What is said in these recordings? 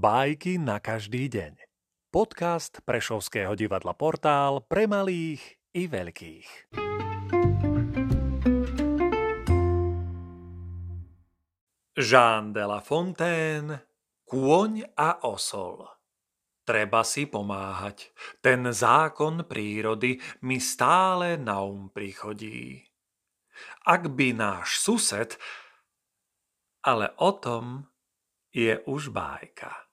Bajky na každý deň. Podcast Prešovského divadla Portál pre malých i veľkých. Jean de la Fontaine Kôň a osol Treba si pomáhať. Ten zákon prírody mi stále na um prichodí. Ak by náš sused, ale o tom je už bájka.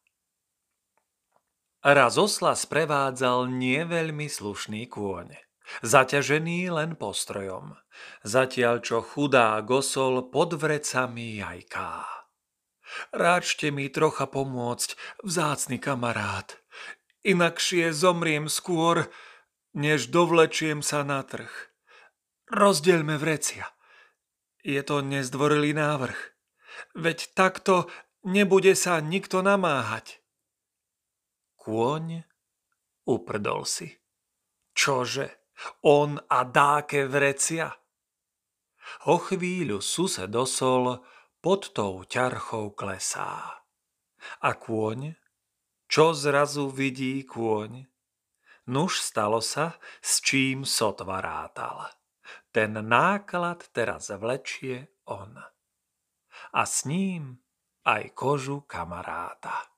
Raz osla sprevádzal neveľmi slušný kôň, zaťažený len postrojom, zatiaľ čo chudá gosol pod vrecami jajká. Ráčte mi trocha pomôcť, vzácny kamarát, inakšie zomriem skôr, než dovlečiem sa na trh. Rozdielme vrecia. Je to nezdvorilý návrh. Veď takto nebude sa nikto namáhať. Kôň uprdol si. Čože? On a dáke vrecia? O chvíľu sused dosol pod tou ťarchou klesá. A kôň? Čo zrazu vidí kôň? Nuž stalo sa, s čím sotva rátal. Ten náklad teraz vlečie on. A s ním aj kožu kamaráta.